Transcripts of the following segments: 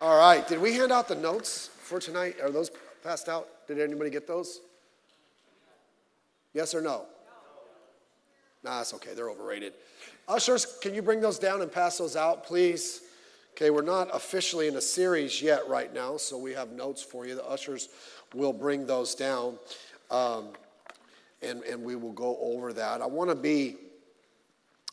All right, did we hand out the notes for tonight? Are those passed out? Did anybody get those? Yes or no? Nah, that's okay. They're overrated. Ushers, can you bring those down and pass those out, please? Okay, we're not officially in a series yet right now, so we have notes for you. The ushers will bring those down, um, and, and we will go over that. I want to be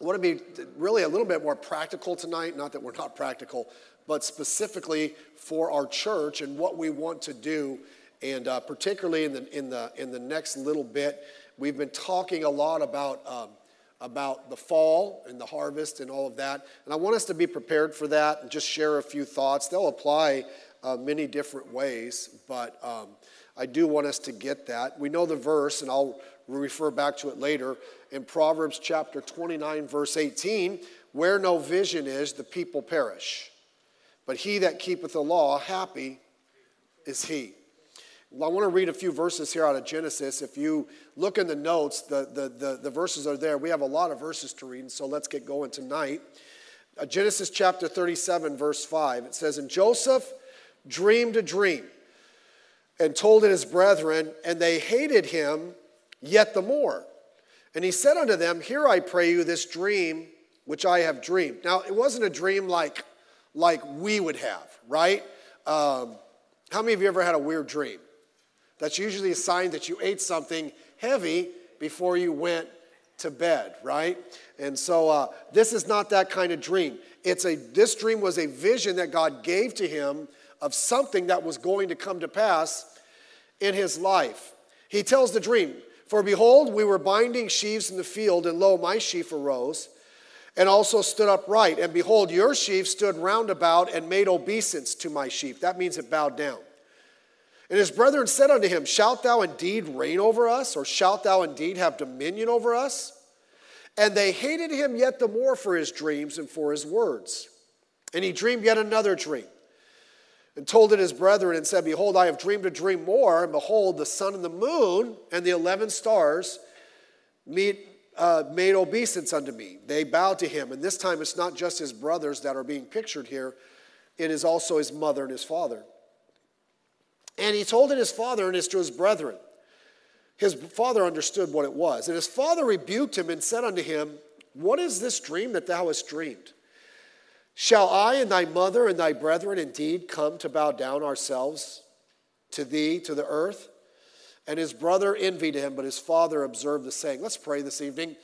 I want to be really a little bit more practical tonight. Not that we're not practical, but specifically for our church and what we want to do. And uh, particularly in the, in, the, in the next little bit, we've been talking a lot about, um, about the fall and the harvest and all of that. And I want us to be prepared for that and just share a few thoughts. They'll apply uh, many different ways, but um, I do want us to get that. We know the verse, and I'll refer back to it later. In Proverbs chapter 29, verse 18, where no vision is, the people perish. But he that keepeth the law, happy is he. I want to read a few verses here out of Genesis. If you look in the notes, the, the, the, the verses are there. We have a lot of verses to read, so let's get going tonight. Uh, Genesis chapter 37, verse 5. It says, And Joseph dreamed a dream and told it his brethren, and they hated him yet the more. And he said unto them, Hear I pray you this dream which I have dreamed. Now, it wasn't a dream like like we would have, right? Um, how many of you ever had a weird dream? That's usually a sign that you ate something heavy before you went to bed, right? And so uh, this is not that kind of dream. It's a this dream was a vision that God gave to him of something that was going to come to pass in his life. He tells the dream, "For behold, we were binding sheaves in the field, and lo, my sheaf arose." And also stood upright. And behold, your sheaf stood round about and made obeisance to my sheep. That means it bowed down. And his brethren said unto him, Shalt thou indeed reign over us, or shalt thou indeed have dominion over us? And they hated him yet the more for his dreams and for his words. And he dreamed yet another dream, and told it his brethren, and said, Behold, I have dreamed a dream more, and behold, the sun and the moon and the eleven stars meet uh, made obeisance unto me. They bowed to him. And this time it's not just his brothers that are being pictured here, it is also his mother and his father. And he told it his father and his to his brethren. His father understood what it was. And his father rebuked him and said unto him, What is this dream that thou hast dreamed? Shall I and thy mother and thy brethren indeed come to bow down ourselves to thee, to the earth? And his brother envied him, but his father observed the saying. Let's pray this evening.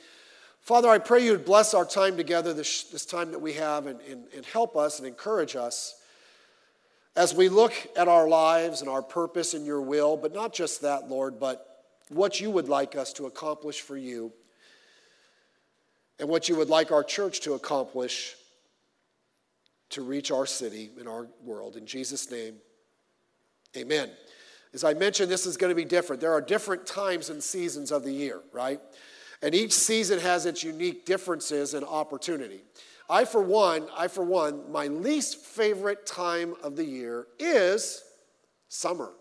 Father, I pray you would bless our time together, this, this time that we have, and, and, and help us and encourage us as we look at our lives and our purpose in your will, but not just that, Lord, but what you would like us to accomplish for you and what you would like our church to accomplish to reach our city and our world. In Jesus' name, amen. As I mentioned, this is going to be different. There are different times and seasons of the year, right? And each season has its unique differences and opportunity. I, for one, I, for one, my least favorite time of the year is summer.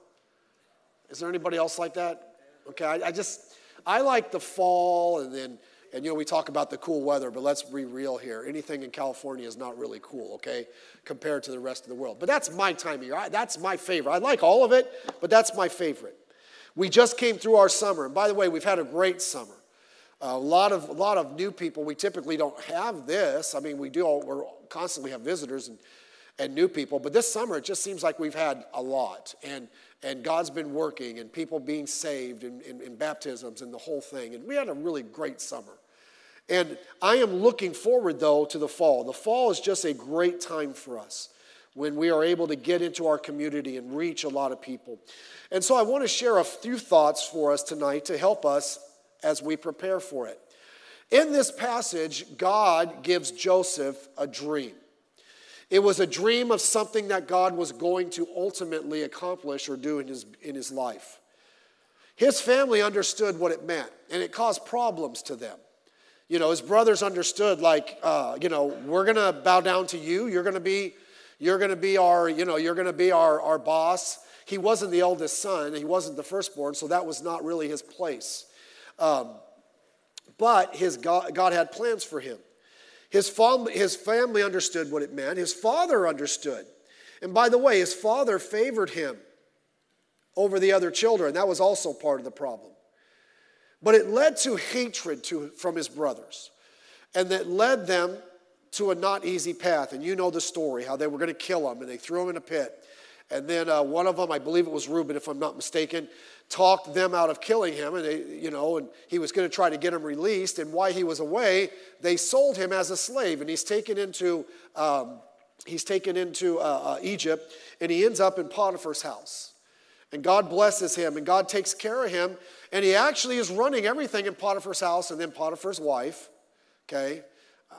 Is there anybody else like that? Okay, I, I just, I like the fall and then and you know, we talk about the cool weather, but let's be real here. Anything in California is not really cool, okay, compared to the rest of the world. But that's my time of year. I, that's my favorite. I like all of it, but that's my favorite. We just came through our summer. And by the way, we've had a great summer. a lot of, a lot of new people. We typically don't have this. I mean, we do, we're constantly have visitors and, and new people. But this summer, it just seems like we've had a lot. And, and God's been working and people being saved and, and, and baptisms and the whole thing. And we had a really great summer. And I am looking forward, though, to the fall. The fall is just a great time for us when we are able to get into our community and reach a lot of people. And so I want to share a few thoughts for us tonight to help us as we prepare for it. In this passage, God gives Joseph a dream. It was a dream of something that God was going to ultimately accomplish or do in his, in his life. His family understood what it meant, and it caused problems to them you know, his brothers understood, like, uh, you know, we're going to bow down to you. You're going to be, you're to be our, you know, you're to be our, our boss. He wasn't the eldest son. He wasn't the firstborn, so that was not really his place. Um, but his God, God had plans for him. His, fam- his family understood what it meant. His father understood. And by the way, his father favored him over the other children. That was also part of the problem. But it led to hatred to, from his brothers, and that led them to a not easy path. And you know the story how they were going to kill him, and they threw him in a pit. And then uh, one of them, I believe it was Reuben, if I'm not mistaken, talked them out of killing him. And they, you know, and he was going to try to get him released. And while he was away, they sold him as a slave, and he's taken into um, he's taken into uh, uh, Egypt, and he ends up in Potiphar's house. And God blesses him, and God takes care of him, and he actually is running everything in Potiphar's house, and then Potiphar's wife, okay,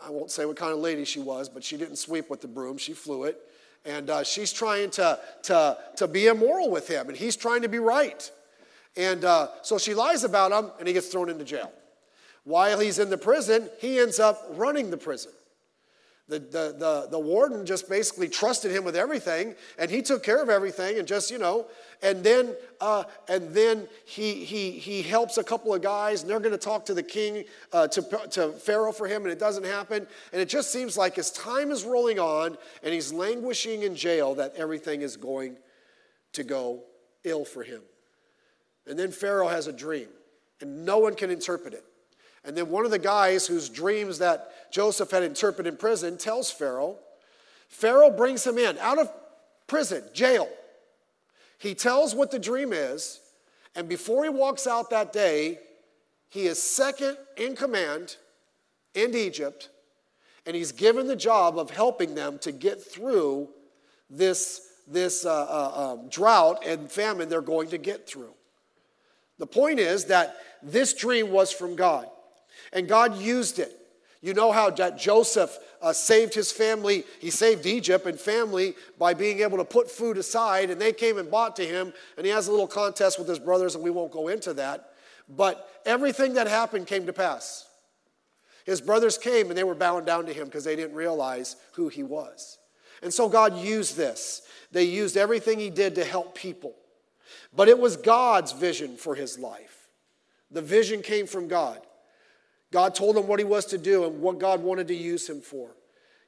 I won't say what kind of lady she was, but she didn't sweep with the broom, she flew it. And uh, she's trying to, to, to be immoral with him, and he's trying to be right. And uh, so she lies about him, and he gets thrown into jail. While he's in the prison, he ends up running the prison. The, the, the, the warden just basically trusted him with everything, and he took care of everything, and just, you know, and then, uh, and then he, he, he helps a couple of guys, and they're going to talk to the king, uh, to, to Pharaoh for him, and it doesn't happen. And it just seems like as time is rolling on, and he's languishing in jail, that everything is going to go ill for him. And then Pharaoh has a dream, and no one can interpret it. And then one of the guys whose dreams that Joseph had interpreted in prison tells Pharaoh. Pharaoh brings him in out of prison, jail. He tells what the dream is, and before he walks out that day, he is second in command in Egypt, and he's given the job of helping them to get through this, this uh, uh, um, drought and famine they're going to get through. The point is that this dream was from God. And God used it. You know how Joseph uh, saved his family, he saved Egypt and family by being able to put food aside, and they came and bought to him, and he has a little contest with his brothers, and we won't go into that. But everything that happened came to pass. His brothers came and they were bowing down to him because they didn't realize who he was. And so God used this. They used everything he did to help people. But it was God's vision for his life. The vision came from God. God told him what he was to do and what God wanted to use him for.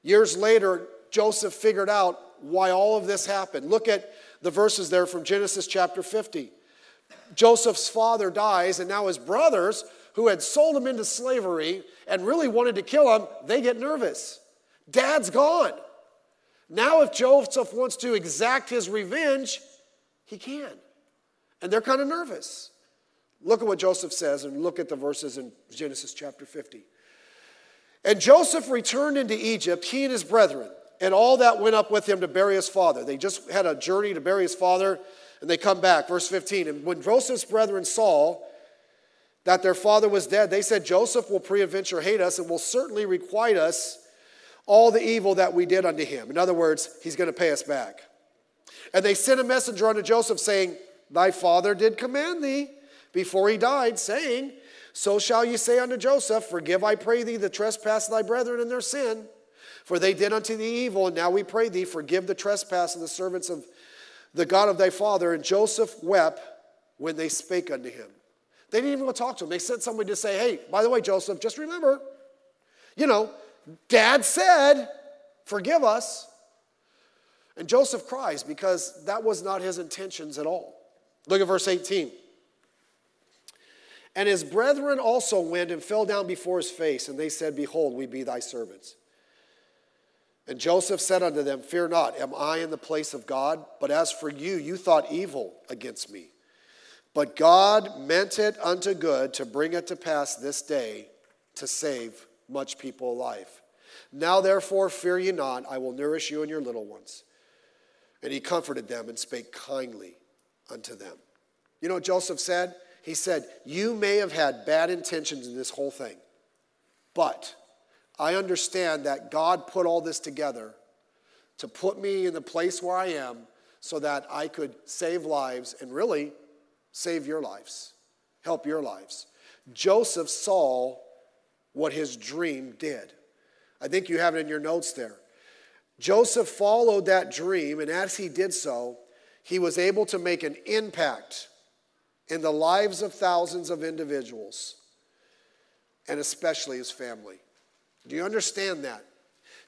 Years later, Joseph figured out why all of this happened. Look at the verses there from Genesis chapter 50. Joseph's father dies, and now his brothers, who had sold him into slavery and really wanted to kill him, they get nervous. Dad's gone. Now, if Joseph wants to exact his revenge, he can. And they're kind of nervous. Look at what Joseph says and look at the verses in Genesis chapter 50. And Joseph returned into Egypt, he and his brethren, and all that went up with him to bury his father. They just had a journey to bury his father, and they come back. Verse 15. And when Joseph's brethren saw that their father was dead, they said, Joseph will peradventure hate us and will certainly requite us all the evil that we did unto him. In other words, he's going to pay us back. And they sent a messenger unto Joseph, saying, Thy father did command thee before he died, saying, So shall you say unto Joseph, Forgive, I pray thee, the trespass of thy brethren and their sin. For they did unto thee evil, and now we pray thee, forgive the trespass of the servants of the God of thy father. And Joseph wept when they spake unto him. They didn't even go talk to him. They sent somebody to say, Hey, by the way, Joseph, just remember, you know, dad said, Forgive us. And Joseph cries because that was not his intentions at all. Look at verse 18. And his brethren also went and fell down before his face, and they said, Behold, we be thy servants. And Joseph said unto them, Fear not, am I in the place of God? But as for you, you thought evil against me. But God meant it unto good to bring it to pass this day to save much people alive. Now therefore, fear ye not, I will nourish you and your little ones. And he comforted them and spake kindly unto them. You know what Joseph said? He said, You may have had bad intentions in this whole thing, but I understand that God put all this together to put me in the place where I am so that I could save lives and really save your lives, help your lives. Joseph saw what his dream did. I think you have it in your notes there. Joseph followed that dream, and as he did so, he was able to make an impact in the lives of thousands of individuals, and especially his family. Do you understand that?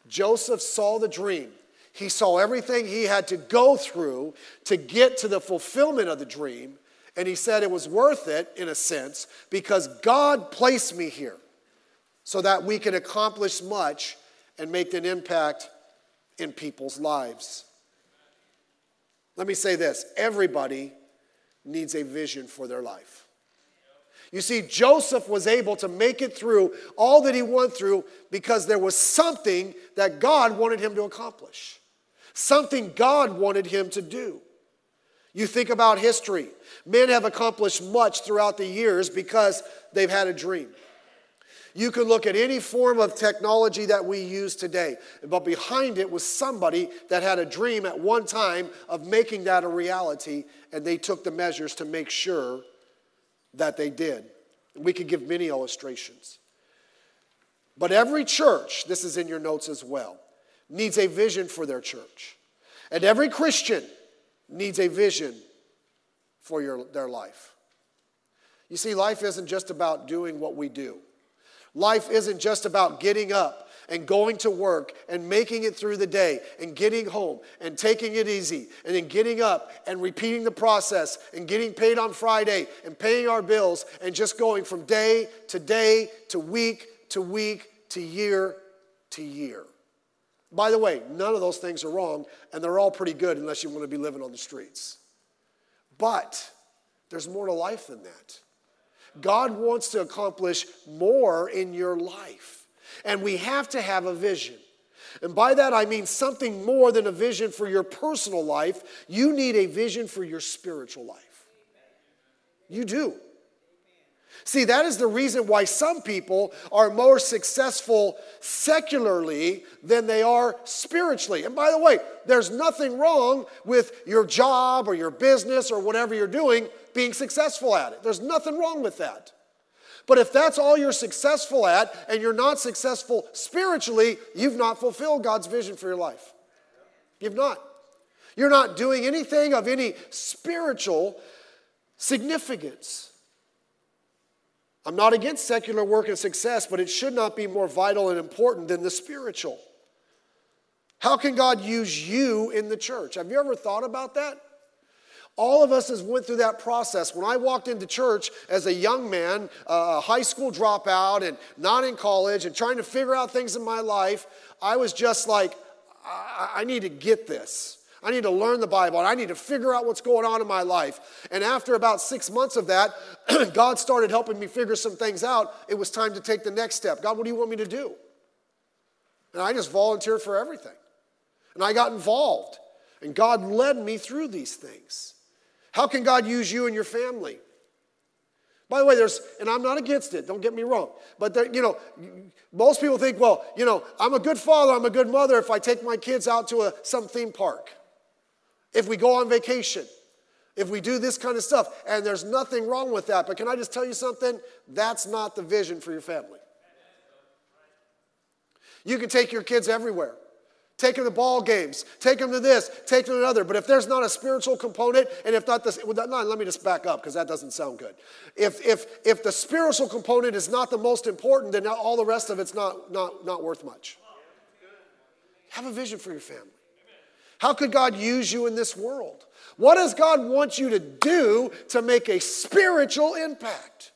Joseph saw the dream. He saw everything he had to go through to get to the fulfillment of the dream. And he said it was worth it, in a sense, because God placed me here so that we can accomplish much and make an impact in people's lives. Let me say this everybody needs a vision for their life. You see, Joseph was able to make it through all that he went through because there was something that God wanted him to accomplish, something God wanted him to do. You think about history. Men have accomplished much throughout the years because they've had a dream. You can look at any form of technology that we use today, but behind it was somebody that had a dream at one time of making that a reality, and they took the measures to make sure that they did. We could give many illustrations. But every church, this is in your notes as well, needs a vision for their church. And every Christian needs a vision for your, their life. You see, life isn't just about doing what we do. Life isn't just about getting up and going to work and making it through the day and getting home and taking it easy and then getting up and repeating the process and getting paid on Friday and paying our bills and just going from day to day to week to week to year to year. By the way, none of those things are wrong and they're all pretty good unless you want to be living on the streets. But there's more to life than that. God wants to accomplish more in your life. And we have to have a vision. And by that I mean something more than a vision for your personal life. You need a vision for your spiritual life. You do. See, that is the reason why some people are more successful secularly than they are spiritually. And by the way, there's nothing wrong with your job or your business or whatever you're doing being successful at it. There's nothing wrong with that. But if that's all you're successful at and you're not successful spiritually, you've not fulfilled God's vision for your life. You've not. You're not doing anything of any spiritual significance. I'm not against secular work and success, but it should not be more vital and important than the spiritual. How can God use you in the church? Have you ever thought about that? All of us has went through that process. When I walked into church as a young man, uh, a high school dropout and not in college and trying to figure out things in my life, I was just like, I, I need to get this. I need to learn the Bible and I need to figure out what's going on in my life. And after about six months of that, God started helping me figure some things out. It was time to take the next step. God, what do you want me to do? And I just volunteered for everything. And I got involved. And God led me through these things. How can God use you and your family? By the way, there's, and I'm not against it, don't get me wrong. But, there, you know, most people think, well, you know, I'm a good father, I'm a good mother if I take my kids out to a, some theme park, if we go on vacation, if we do this kind of stuff. And there's nothing wrong with that. But can I just tell you something? That's not the vision for your family. You can take your kids everywhere. Take them to ball games. Take them to this. Take them to another. But if there's not a spiritual component, and if not this, well, no, let me just back up because that doesn't sound good. If, if, if the spiritual component is not the most important, then all the rest of it's not, not, not worth much. Have a vision for your family. How could God use you in this world? What does God want you to do to make a spiritual impact?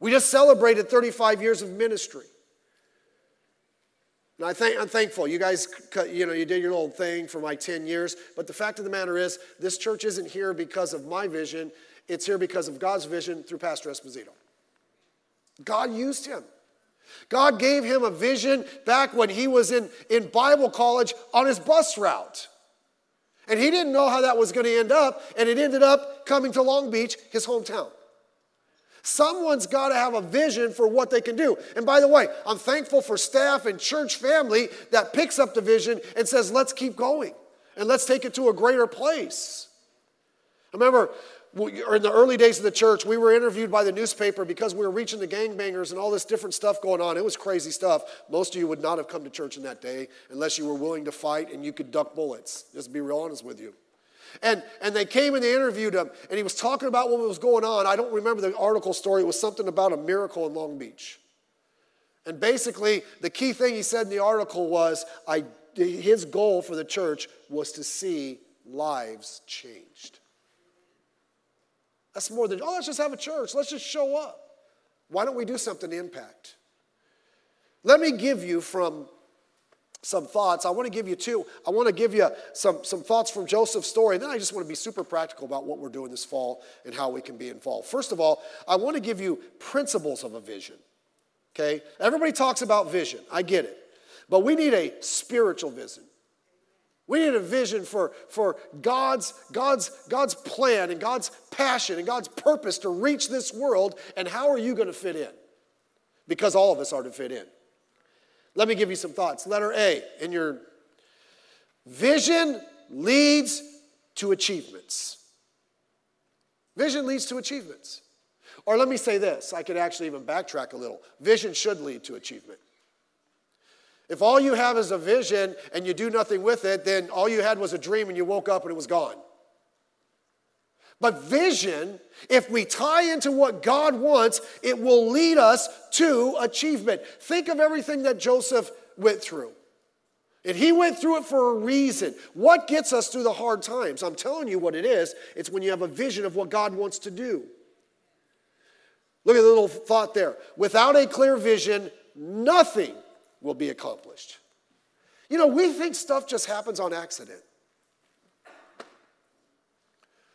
We just celebrated 35 years of ministry. And I think, I'm thankful. You guys, you know, you did your little thing for my 10 years. But the fact of the matter is, this church isn't here because of my vision. It's here because of God's vision through Pastor Esposito. God used him. God gave him a vision back when he was in, in Bible college on his bus route. And he didn't know how that was going to end up, and it ended up coming to Long Beach, his hometown. Someone's got to have a vision for what they can do. And by the way, I'm thankful for staff and church family that picks up the vision and says, let's keep going and let's take it to a greater place. Remember in the early days of the church, we were interviewed by the newspaper because we were reaching the gangbangers and all this different stuff going on. It was crazy stuff. Most of you would not have come to church in that day unless you were willing to fight and you could duck bullets. Just be real honest with you. And, and they came and they interviewed him, and he was talking about what was going on. I don't remember the article story. It was something about a miracle in Long Beach. And basically, the key thing he said in the article was, I his goal for the church was to see lives changed. That's more than, oh, let's just have a church. Let's just show up. Why don't we do something to impact? Let me give you from some thoughts. I want to give you two. I want to give you some, some thoughts from Joseph's story, and then I just want to be super practical about what we're doing this fall and how we can be involved. First of all, I want to give you principles of a vision. Okay? Everybody talks about vision. I get it. But we need a spiritual vision. We need a vision for, for God's, God's, God's plan and God's passion and God's purpose to reach this world. And how are you going to fit in? Because all of us are to fit in. Let me give you some thoughts. Letter A in your vision leads to achievements. Vision leads to achievements. Or let me say this I could actually even backtrack a little. Vision should lead to achievement. If all you have is a vision and you do nothing with it, then all you had was a dream and you woke up and it was gone. But vision, if we tie into what God wants, it will lead us to achievement. Think of everything that Joseph went through. And he went through it for a reason. What gets us through the hard times? I'm telling you what it is. It's when you have a vision of what God wants to do. Look at the little thought there. Without a clear vision, nothing will be accomplished. You know, we think stuff just happens on accident.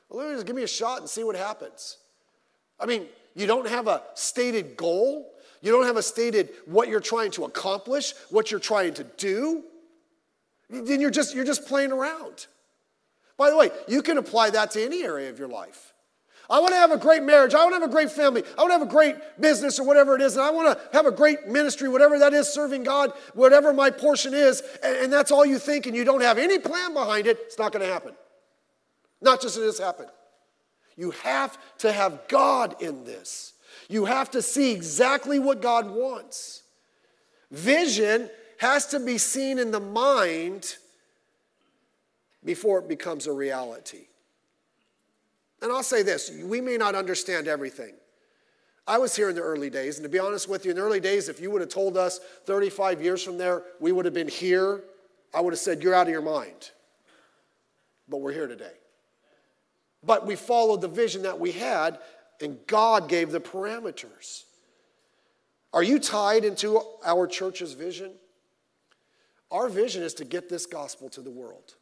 Well, let me just give me a shot and see what happens. I mean, you don't have a stated goal. You don't have a stated what you're trying to accomplish, what you're trying to do. Then you're just, you're just playing around. By the way, you can apply that to any area of your life. I want to have a great marriage. I want to have a great family. I want to have a great business or whatever it is. And I want to have a great ministry, whatever that is, serving God, whatever my portion is. And, and that's all you think, and you don't have any plan behind it, it's not going to happen. Not just it has happened. You have to have God in this. You have to see exactly what God wants. Vision has to be seen in the mind before it becomes a reality. And I'll say this we may not understand everything. I was here in the early days, and to be honest with you, in the early days, if you would have told us 35 years from there we would have been here, I would have said, You're out of your mind. But we're here today. But we followed the vision that we had, and God gave the parameters. Are you tied into our church's vision? Our vision is to get this gospel to the world.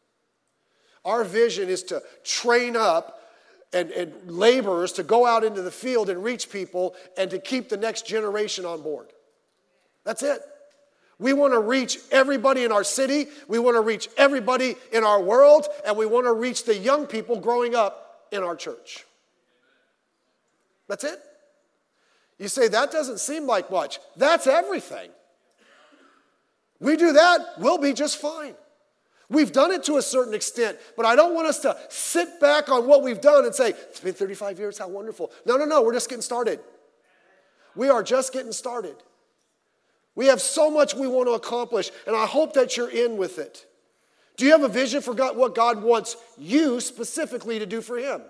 Our vision is to train up and, and laborers to go out into the field and reach people and to keep the next generation on board. That's it. We want to reach everybody in our city, we want to reach everybody in our world, and we want to reach the young people growing up in our church. That's it. You say, that doesn't seem like much. That's everything. We do that, we'll be just fine. We've done it to a certain extent, but I don't want us to sit back on what we've done and say, it's been 35 years, how wonderful. No, no, no, we're just getting started. We are just getting started. We have so much we want to accomplish, and I hope that you're in with it. Do you have a vision for God, what God wants you specifically to do for Him?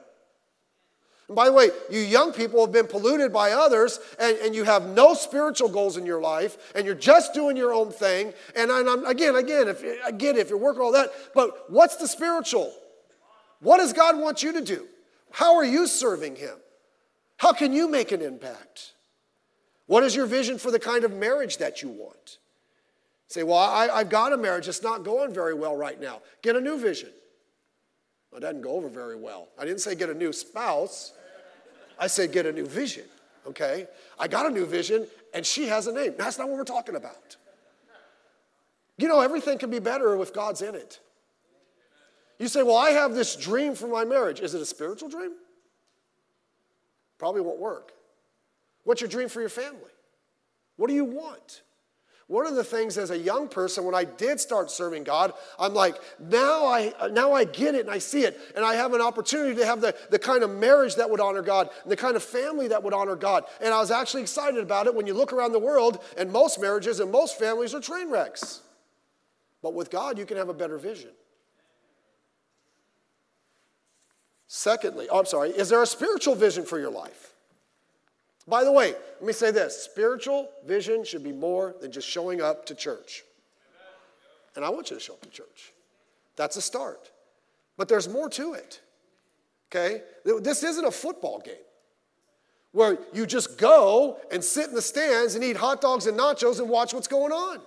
And by the way, you young people have been polluted by others, and, and you have no spiritual goals in your life, and you're just doing your own thing. And I'm, again, again, if, I get it, if you're working all that, but what's the spiritual? What does God want you to do? How are you serving Him? How can you make an impact? What is your vision for the kind of marriage that you want? Say, well, I, I've got a marriage, it's not going very well right now. Get a new vision. It doesn't go over very well. I didn't say get a new spouse. I said get a new vision, okay? I got a new vision and she has a name. That's not what we're talking about. You know, everything can be better if God's in it. You say, well, I have this dream for my marriage. Is it a spiritual dream? Probably won't work. What's your dream for your family? What do you want? One of the things as a young person, when I did start serving God, I'm like, now I, now I get it and I see it. And I have an opportunity to have the, the kind of marriage that would honor God and the kind of family that would honor God. And I was actually excited about it when you look around the world, and most marriages and most families are train wrecks. But with God, you can have a better vision. Secondly, oh, I'm sorry, is there a spiritual vision for your life? By the way, let me say this spiritual vision should be more than just showing up to church. and I want you to show up to church. That's a start. But there's more to it. Okay? This isn't a football game where you just go and sit in the stands and eat hot dogs and nachos and watch what's going on.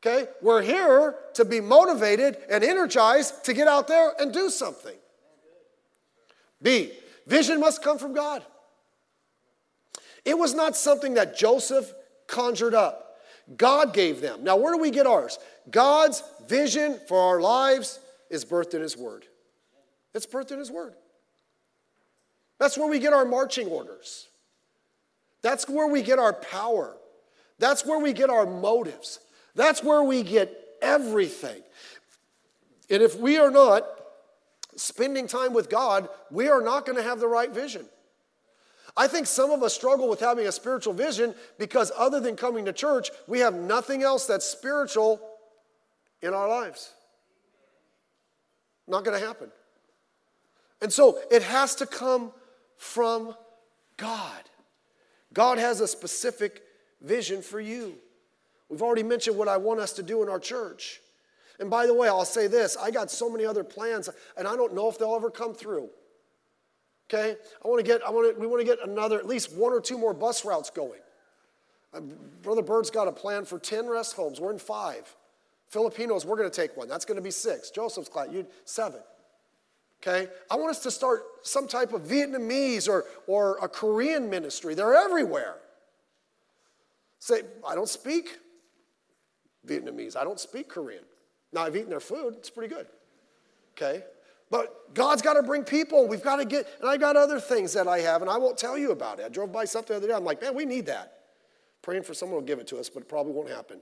Okay? We're here to be motivated and energized to get out there and do something. B, vision must come from God. It was not something that Joseph conjured up. God gave them. Now, where do we get ours? God's vision for our lives is birthed in His Word. It's birthed in His Word. That's where we get our marching orders. That's where we get our power. That's where we get our motives. That's where we get everything. And if we are not spending time with God, we are not going to have the right vision. I think some of us struggle with having a spiritual vision because, other than coming to church, we have nothing else that's spiritual in our lives. Not going to happen. And so it has to come from God. God has a specific vision for you. We've already mentioned what I want us to do in our church. And by the way, I'll say this I got so many other plans, and I don't know if they'll ever come through. Okay? I want to get, I want to, we want to get another, at least one or two more bus routes going. Brother Bird's got a plan for 10 rest homes. We're in five. Filipinos, we're going to take one. That's going to be six. Joseph's class, you seven. Okay? I want us to start some type of Vietnamese or, or a Korean ministry. They're everywhere. Say, I don't speak Vietnamese. I don't speak Korean. Now, I've eaten their food, it's pretty good. Okay? But God's got to bring people. We've got to get, and I got other things that I have, and I won't tell you about it. I drove by something the other day. I'm like, man, we need that. Praying for someone will give it to us, but it probably won't happen.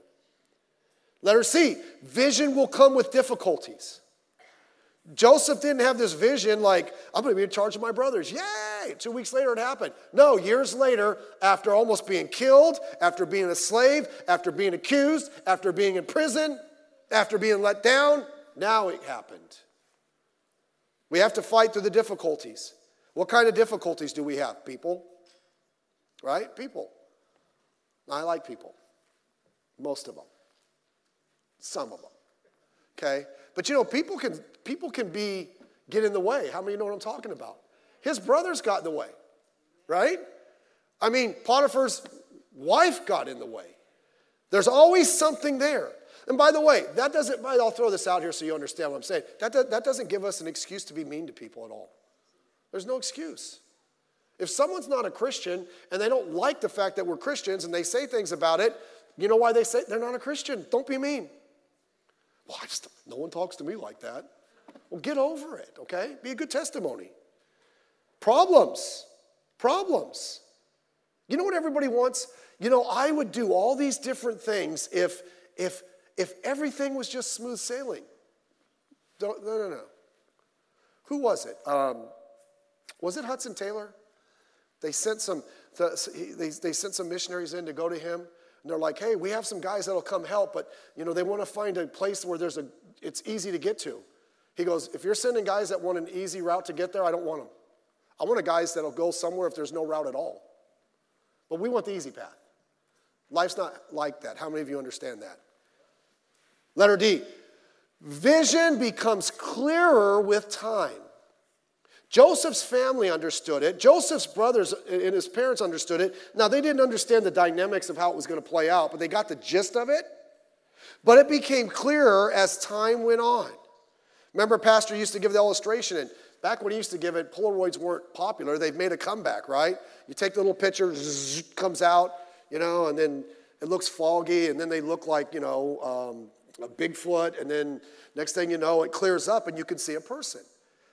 Letter C vision will come with difficulties. Joseph didn't have this vision like, I'm going to be in charge of my brothers. Yay! Two weeks later, it happened. No, years later, after almost being killed, after being a slave, after being accused, after being in prison, after being let down, now it happened. We have to fight through the difficulties. What kind of difficulties do we have? People. Right? People. I like people. Most of them. Some of them. Okay? But you know, people can people can be get in the way. How many know what I'm talking about? His brothers got in the way, right? I mean, Potiphar's wife got in the way. There's always something there. And by the way, that doesn't, I'll throw this out here so you understand what I'm saying. That, that doesn't give us an excuse to be mean to people at all. There's no excuse. If someone's not a Christian and they don't like the fact that we're Christians and they say things about it, you know why they say they're not a Christian? Don't be mean. Well, just, no one talks to me like that. Well, get over it, okay? Be a good testimony. Problems. Problems. You know what everybody wants? You know, I would do all these different things if if if everything was just smooth sailing. Don't, no, no, no. Who was it? Um, was it Hudson Taylor? They sent some they, they sent some missionaries in to go to him and they're like, hey, we have some guys that'll come help, but you know, they want to find a place where there's a it's easy to get to. He goes, if you're sending guys that want an easy route to get there, I don't want them. I want a guys that'll go somewhere if there's no route at all. But we want the easy path. Life's not like that. How many of you understand that? Letter D. Vision becomes clearer with time. Joseph's family understood it. Joseph's brothers and his parents understood it. Now, they didn't understand the dynamics of how it was going to play out, but they got the gist of it. But it became clearer as time went on. Remember, Pastor used to give the illustration, and back when he used to give it, Polaroids weren't popular. They've made a comeback, right? You take the little picture, zzz, comes out, you know, and then it looks foggy, and then they look like, you know, um, a Bigfoot, and then next thing you know, it clears up and you can see a person.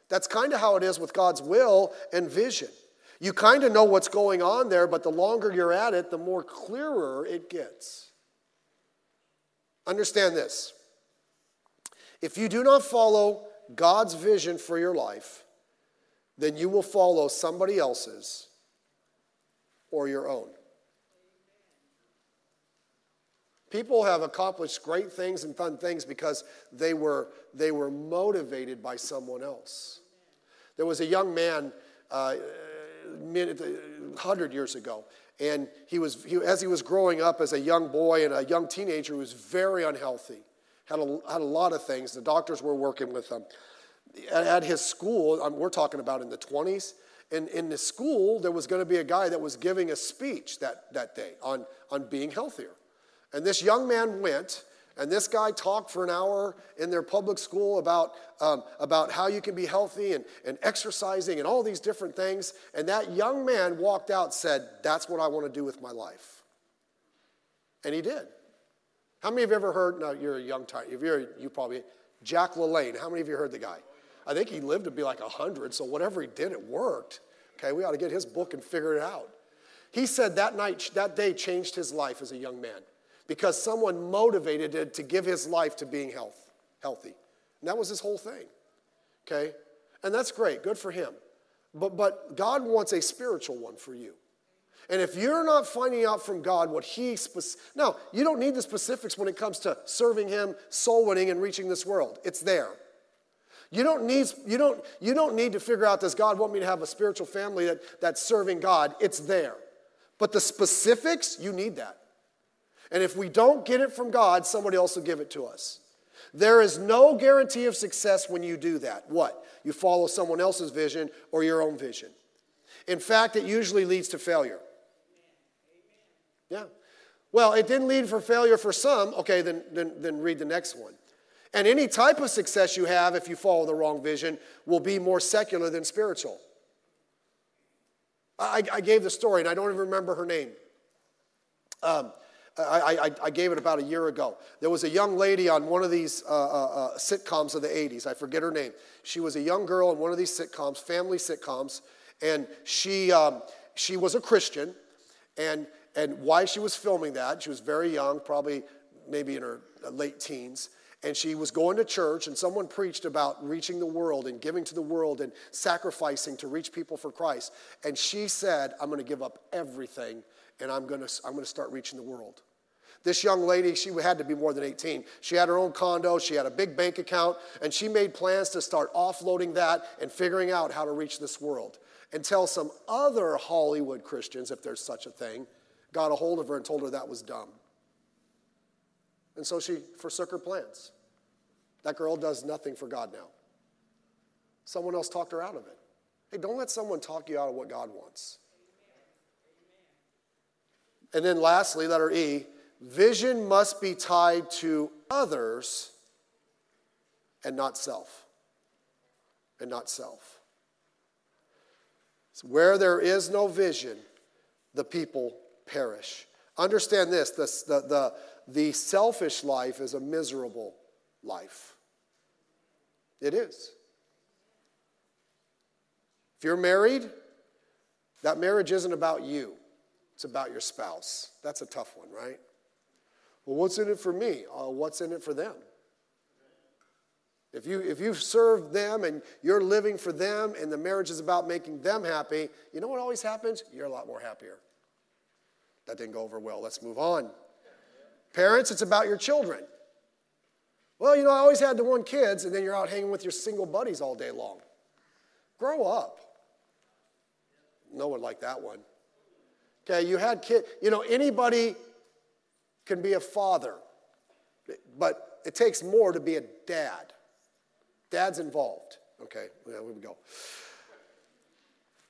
That's kind of how it is with God's will and vision. You kind of know what's going on there, but the longer you're at it, the more clearer it gets. Understand this. If you do not follow God's vision for your life, then you will follow somebody else's or your own. People have accomplished great things and fun things because they were, they were motivated by someone else. There was a young man uh, 100 years ago, and he was, he, as he was growing up as a young boy and a young teenager, he was very unhealthy. had a, had a lot of things. The doctors were working with him. At, at his school, um, we're talking about in the 20s, in, in the school, there was going to be a guy that was giving a speech that, that day on, on being healthier. And this young man went, and this guy talked for an hour in their public school about, um, about how you can be healthy and, and exercising and all these different things. And that young man walked out said, That's what I want to do with my life. And he did. How many of you ever heard? No, you're a young time. If you're, you probably Jack LaLanne. How many of you heard the guy? I think he lived to be like hundred. So whatever he did, it worked. Okay, we ought to get his book and figure it out. He said that night, that day changed his life as a young man because someone motivated it to give his life to being health, healthy. And that was his whole thing. Okay, and that's great. Good for him. But but God wants a spiritual one for you. And if you're not finding out from God what He now, you don't need the specifics when it comes to serving Him, soul winning, and reaching this world. It's there. You don't need you don't you don't need to figure out does God want me to have a spiritual family that, that's serving God? It's there. But the specifics, you need that. And if we don't get it from God, somebody else will give it to us. There is no guarantee of success when you do that. What? You follow someone else's vision or your own vision. In fact, it usually leads to failure. Yeah. Well, it didn't lead for failure for some. Okay, then, then, then read the next one. And any type of success you have, if you follow the wrong vision, will be more secular than spiritual. I, I gave the story, and I don't even remember her name. Um, I, I, I, gave it about a year ago. There was a young lady on one of these uh, uh, uh sitcoms of the 80s. I forget her name. She was a young girl in one of these sitcoms, family sitcoms, and she, um, she was a Christian. And and why she was filming that, she was very young, probably maybe in her late teens, and she was going to church, and someone preached about reaching the world and giving to the world and sacrificing to reach people for Christ. And she said, I'm going to give up everything and I'm going to, I'm going to start reaching the world. This young lady, she had to be more than 18. She had her own condo, she had a big bank account, and she made plans to start offloading that and figuring out how to reach this world. Until some other Hollywood Christians, if there's such a thing, got a hold of her and told her that was dumb. And so she forsook her plans. That girl does nothing for God now. Someone else talked her out of it. Hey, don't let someone talk you out of what God wants. And then lastly, letter E vision must be tied to others and not self. And not self. So where there is no vision, the people perish. Understand this the, the, the, the selfish life is a miserable life. It is. If you're married, that marriage isn't about you, it's about your spouse. That's a tough one, right? Well, what's in it for me? Uh, what's in it for them? If you if you serve them and you're living for them and the marriage is about making them happy, you know what always happens? You're a lot more happier. That didn't go over well. Let's move on. Parents, it's about your children. Well, you know, I always had the one kids, and then you're out hanging with your single buddies all day long. Grow up. No one liked that one. Okay, you had kids. You know, anybody can be a father, but it takes more to be a dad. Dad's involved. Okay, yeah, we go.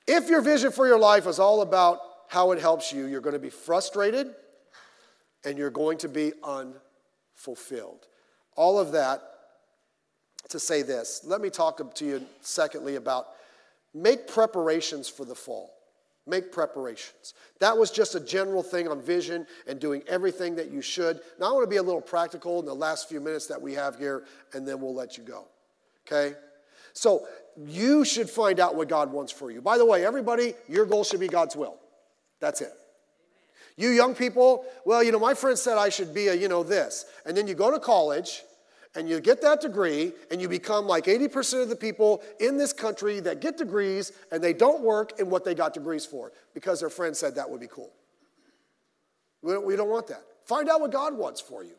If your vision for your life is all about how it helps you, you're going to be frustrated and you're going to be unfulfilled. All of that to say this. Let me talk to you, secondly, about make preparations for the fall. Make preparations. That was just a general thing on vision and doing everything that you should. Now, I want to be a little practical in the last few minutes that we have here, and then we'll let you go. Okay? So, you should find out what God wants for you. By the way, everybody, your goal should be God's will. That's it. You young people, well, you know, my friend said I should be a, you know, this. And then you go to college and you get that degree and you become like 80% of the people in this country that get degrees and they don't work in what they got degrees for because their friend said that would be cool. We don't, we don't want that. Find out what God wants for you.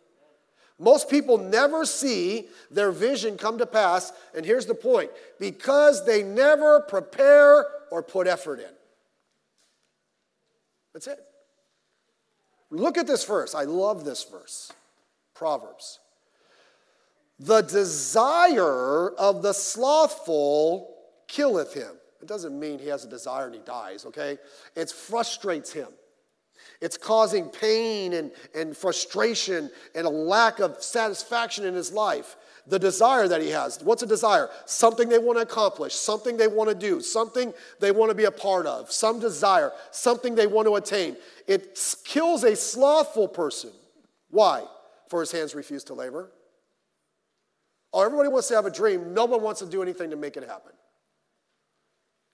Most people never see their vision come to pass, and here's the point because they never prepare or put effort in. That's it. Look at this verse. I love this verse. Proverbs. The desire of the slothful killeth him. It doesn't mean he has a desire and he dies, okay? It frustrates him. It's causing pain and, and frustration and a lack of satisfaction in his life. The desire that he has. What's a desire? Something they want to accomplish, something they want to do, something they want to be a part of, some desire, something they want to attain. It kills a slothful person. Why? For his hands refuse to labor. Oh, everybody wants to have a dream. No one wants to do anything to make it happen.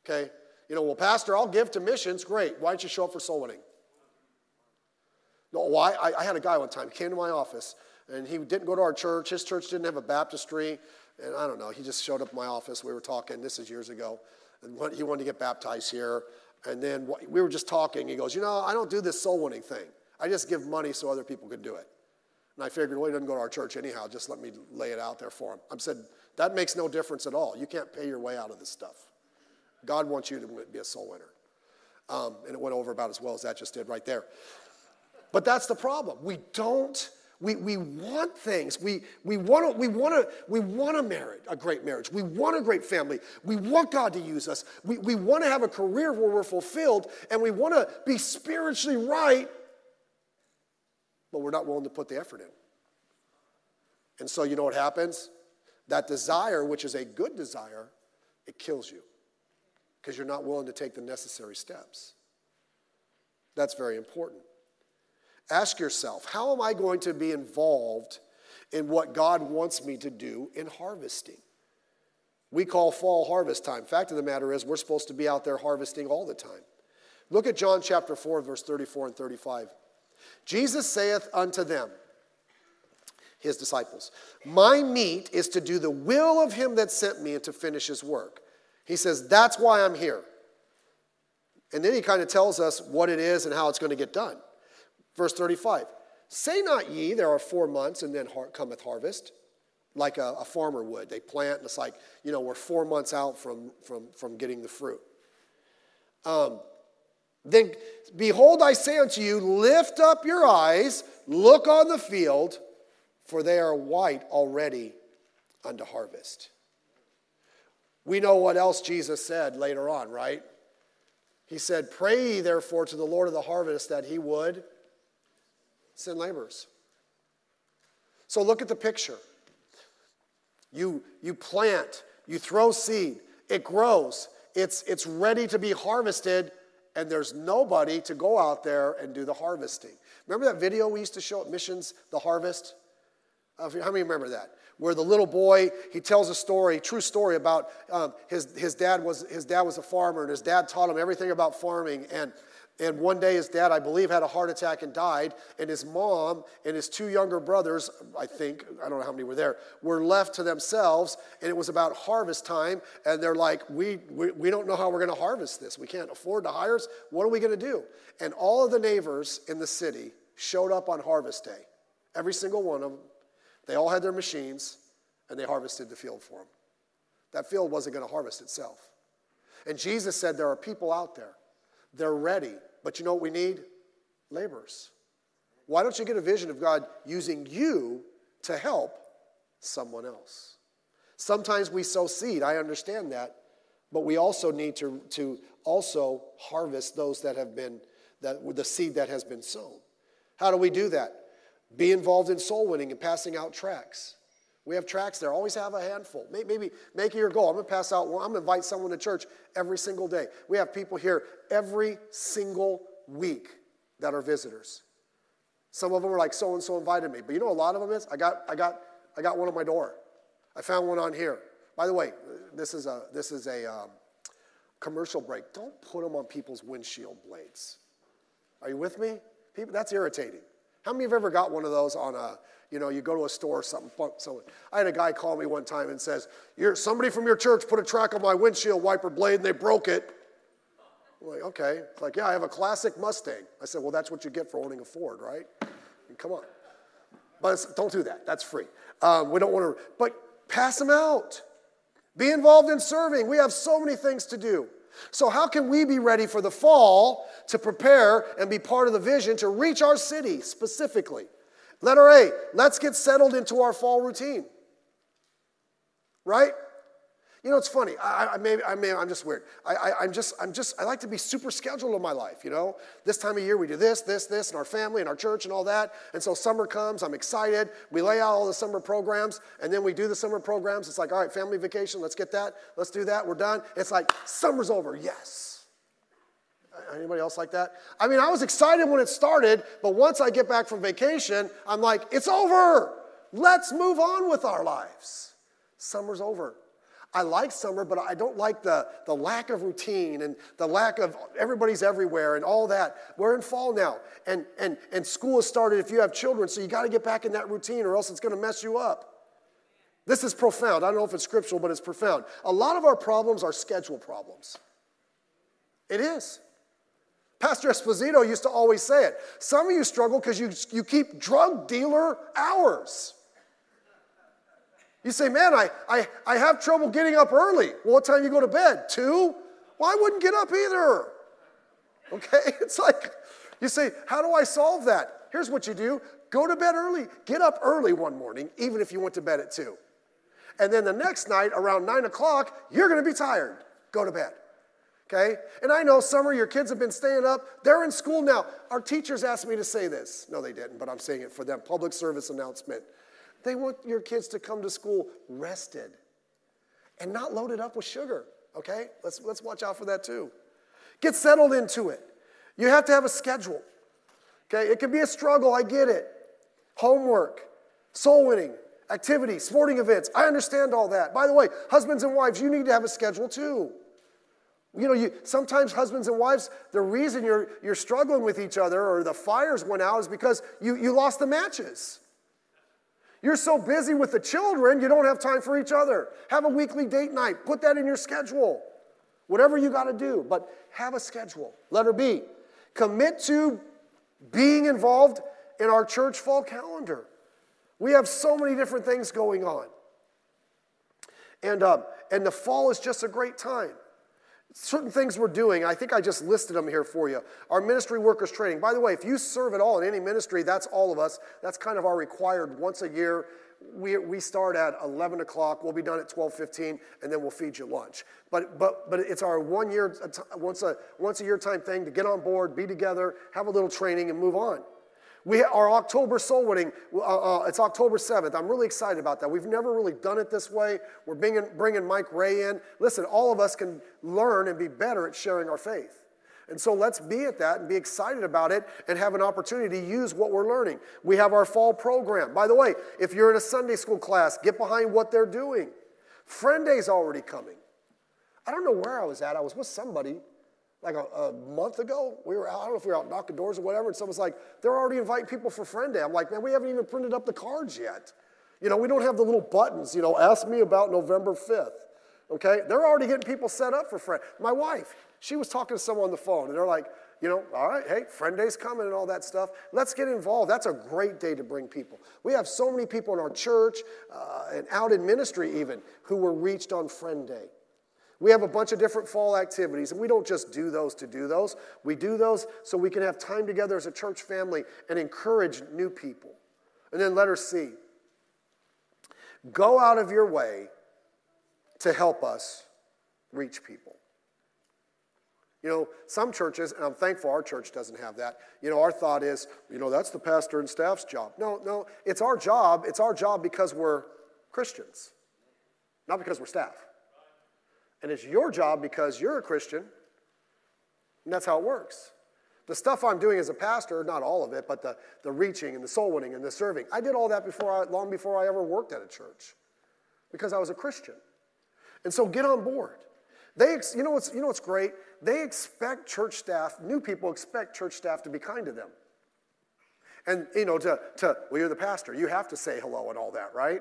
Okay? You know, well, Pastor, I'll give to missions. Great. Why don't you show up for soul winning? No, why? I, I had a guy one time came to my office and he didn't go to our church. His church didn't have a baptistry. And I don't know, he just showed up in my office. We were talking, this is years ago. And he wanted to get baptized here. And then we were just talking. He goes, You know, I don't do this soul winning thing. I just give money so other people can do it. And I figured, well, he doesn't go to our church anyhow. Just let me lay it out there for him. I said, That makes no difference at all. You can't pay your way out of this stuff. God wants you to be a soul winner. Um, and it went over about as well as that just did right there. But that's the problem. We don't, we, we want things. We, we want to we wanna, we want a marriage, a great marriage. We want a great family. We want God to use us. We, we want to have a career where we're fulfilled and we want to be spiritually right, but we're not willing to put the effort in. And so you know what happens? That desire, which is a good desire, it kills you because you're not willing to take the necessary steps. That's very important. Ask yourself, how am I going to be involved in what God wants me to do in harvesting? We call fall harvest time. Fact of the matter is, we're supposed to be out there harvesting all the time. Look at John chapter 4, verse 34 and 35. Jesus saith unto them, his disciples, My meat is to do the will of him that sent me and to finish his work. He says, That's why I'm here. And then he kind of tells us what it is and how it's going to get done. Verse 35 Say not ye, there are four months and then cometh harvest, like a, a, farmer would. They plant, and it's like, you know, we're four months out from, from, from getting the fruit. Um, then, behold, I say unto you, lift up your eyes, look on the field, for they are white already unto harvest. We know what else Jesus said later on, right? He said, Pray therefore to the Lord of the harvest that he would send laborers. So look at the picture. You, you plant, you throw seed, it grows, it's, it's ready to be harvested, and there's nobody to go out there and do the harvesting. Remember that video we used to show at Missions, The Harvest? Uh, how many remember that? Where the little boy, he tells a story, true story about um, his, his, dad was, his dad was a farmer, and his dad taught him everything about farming, and and one day his dad, I believe, had a heart attack and died. And his mom and his two younger brothers, I think, I don't know how many were there, were left to themselves. And it was about harvest time. And they're like, we, we, we don't know how we're going to harvest this. We can't afford to hire us. What are we going to do? And all of the neighbors in the city showed up on harvest day. Every single one of them. They all had their machines and they harvested the field for them. That field wasn't going to harvest itself. And Jesus said, There are people out there they're ready. But you know what we need? Laborers. Why don't you get a vision of God using you to help someone else? Sometimes we sow seed, I understand that, but we also need to, to also harvest those that have been, that, the seed that has been sown. How do we do that? Be involved in soul winning and passing out tracts. We have tracts there. Always have a handful. Maybe make it your goal. I'm going to pass out. I'm going to invite someone to church every single day. We have people here every single week that are visitors. Some of them are like, so and so invited me. But you know a lot of them is? I got, I got, I got one on my door. I found one on here. By the way, this is a, this is a um, commercial break. Don't put them on people's windshield blades. Are you with me? People, that's irritating. How many of you have ever got one of those on a, you know, you go to a store or something, someone. I had a guy call me one time and says, You're, somebody from your church put a tract on my windshield wiper blade and they broke it. I'm like, okay. It's like, yeah, I have a classic Mustang. I said, well, that's what you get for owning a Ford, right? And come on. But don't do that. That's free. Um, we don't want to, but pass them out. Be involved in serving. We have so many things to do. So, how can we be ready for the fall to prepare and be part of the vision to reach our city specifically? Letter A, let's get settled into our fall routine. right? You know, it's funny. I, I maybe, I may, I'm just weird. I, I, am just, I'm just, I like to be super scheduled in my life. You know, this time of year we do this, this, this, and our family and our church and all that. And so summer comes, I'm excited. We lay out all the summer programs, and then we do the summer programs. It's like, all right, family vacation, let's get that, let's do that. We're done. It's like summer's over. Yes. Anybody else like that? I mean, I was excited when it started, but once I get back from vacation, I'm like, it's over. Let's move on with our lives. Summer's over. I like summer, but I don't like the, the lack of routine and the lack of everybody's everywhere and all that. We're in fall now, and, and, and school has started if you have children, so you got to get back in that routine or else it's going to mess you up. This is profound. I don't know if it's scriptural, but it's profound. A lot of our problems are schedule problems. It is. Pastor Esposito used to always say it. Some of you struggle because you, you keep drug dealer hours. You say, man, I, I, I have trouble getting up early. Well, what time you go to bed? Two? Well, I wouldn't get up either. Okay? It's like, you say, how do I solve that? Here's what you do go to bed early. Get up early one morning, even if you went to bed at two. And then the next night, around nine o'clock, you're gonna be tired. Go to bed. Okay? And I know summer, your kids have been staying up. They're in school now. Our teachers asked me to say this. No, they didn't, but I'm saying it for them. Public service announcement. They want your kids to come to school rested and not loaded up with sugar, okay? Let's, let's watch out for that too. Get settled into it. You have to have a schedule, okay? It can be a struggle, I get it. Homework, soul winning, activities, sporting events. I understand all that. By the way, husbands and wives, you need to have a schedule too. You know, you, sometimes husbands and wives, the reason you're, you're struggling with each other or the fires went out is because you, you lost the matches. You're so busy with the children, you don't have time for each other. Have a weekly date night. Put that in your schedule. Whatever you got to do, but have a schedule. Letter B, commit to being involved in our church fall calendar. We have so many different things going on. And, uh, and the fall is just a great time certain things we're doing. I think I just listed them here for you. Our ministry workers training. By the way, if you serve at all in any ministry, that's all of us. That's kind of our required once a year. We, we start at 11 o'clock. We'll be done at 12:15, and then we'll feed you lunch. But but but it's our one year uh, once a once a year time thing to get on board, be together, have a little training, and move on. We, our October soul winning, uh, uh, it's October 7th. I'm really excited about that. We've never really done it this way. We're bringing, bringing Mike Ray in. Listen, all of us can learn and be better at sharing our faith. And so let's be at that and be excited about it and have an opportunity to use what we're learning. We have our fall program. By the way, if you're in a Sunday school class, get behind what they're doing. Friend Day's already coming. I don't know where I was at. I was with somebody like a, a, month ago, we were out, I don't know if we were out knocking doors or whatever, and someone's like, they're already inviting people for Friend Day. I'm like, man, we haven't even printed up the cards yet. You know, we don't have the little buttons, you know, ask me about November 5th. Okay? They're already getting people set up for Friend. My wife, she was talking to someone on the phone, and they're like, you know, all right, hey, Friend Day's coming and all that stuff. Let's get involved. That's a great day to bring people. We have so many people in our church uh, and out in ministry even who were reached on Friend Day. We have a bunch of different fall activities, and we don't just do those to do those. We do those so we can have time together as a church family and encourage new people. And then letter C go out of your way to help us reach people. You know, some churches, and I'm thankful our church doesn't have that. You know, our thought is, you know, that's the pastor and staff's job. No, no, it's our job. It's our job because we're Christians, not because we're staff. And it's your job because you're a Christian. And that's how it works. The stuff I'm doing as a pastor, not all of it, but the, the reaching and the soul winning and the serving, I did all that before I, long before I ever worked at a church because I was a Christian. And so get on board. They, ex, you, know what's, you know what's great? They expect church staff, new people expect church staff to be kind to them. And, you know, to, to well, you're the pastor. You have to say hello and all that, right?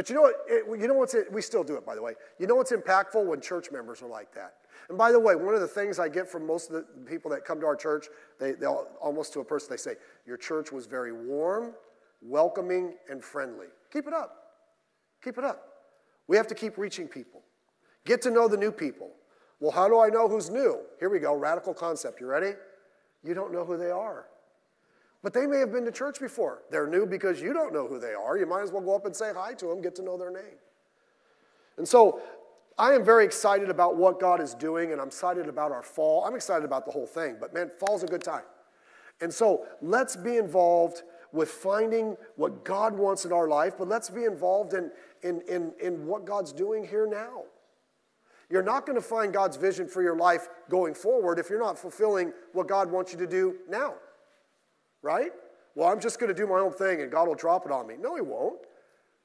But you know what? It, you know what's it, we still do it, by the way. You know what's impactful when church members are like that. And by the way, one of the things I get from most of the people that come to our church, they, they'll almost to a person they say, "Your church was very warm, welcoming, and friendly." Keep it up. Keep it up. We have to keep reaching people. Get to know the new people. Well, how do I know who's new? Here we go. Radical concept. You ready? You don't know who they are. But they may have been to church before. They're new because you don't know who they are. You might as well go up and say hi to them, get to know their name. And so I am very excited about what God is doing, and I'm excited about our fall. I'm excited about the whole thing, but man, fall's a good time. And so let's be involved with finding what God wants in our life, but let's be involved in, in, in, in what God's doing here now. You're not going to find God's vision for your life going forward if you're not fulfilling what God wants you to do now. Right? Well, I'm just going to do my own thing and God will drop it on me. No, He won't.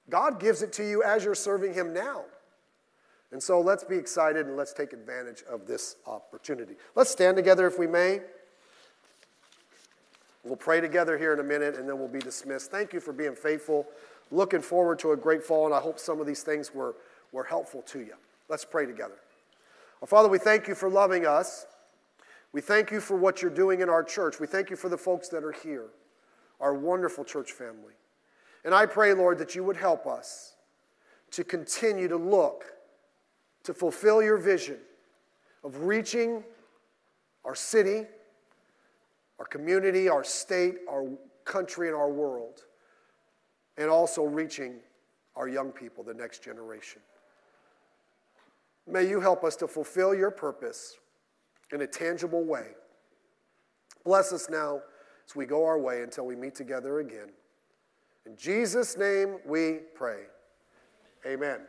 God gives it to you as you're serving Him now. And so let's be excited and let's take advantage of this opportunity. Let's stand together if we may. We'll pray together here in a minute and then we'll be dismissed. Thank you for being faithful. Looking forward to a great fall, and I hope some of these things were, were helpful to you. Let's pray together. Well, Father, we thank you for loving us. We thank you for what you're doing in our church. We thank you for the folks that are here, our wonderful church family. And I pray, Lord, that you would help us to continue to look, to fulfill your vision of reaching our city, our community, our state, our country, and our world, and also reaching our young people, the next generation. May you help us to fulfill your purpose in a tangible way. Bless us now as we go our way until we meet together again. In Jesus' name we pray. Amen.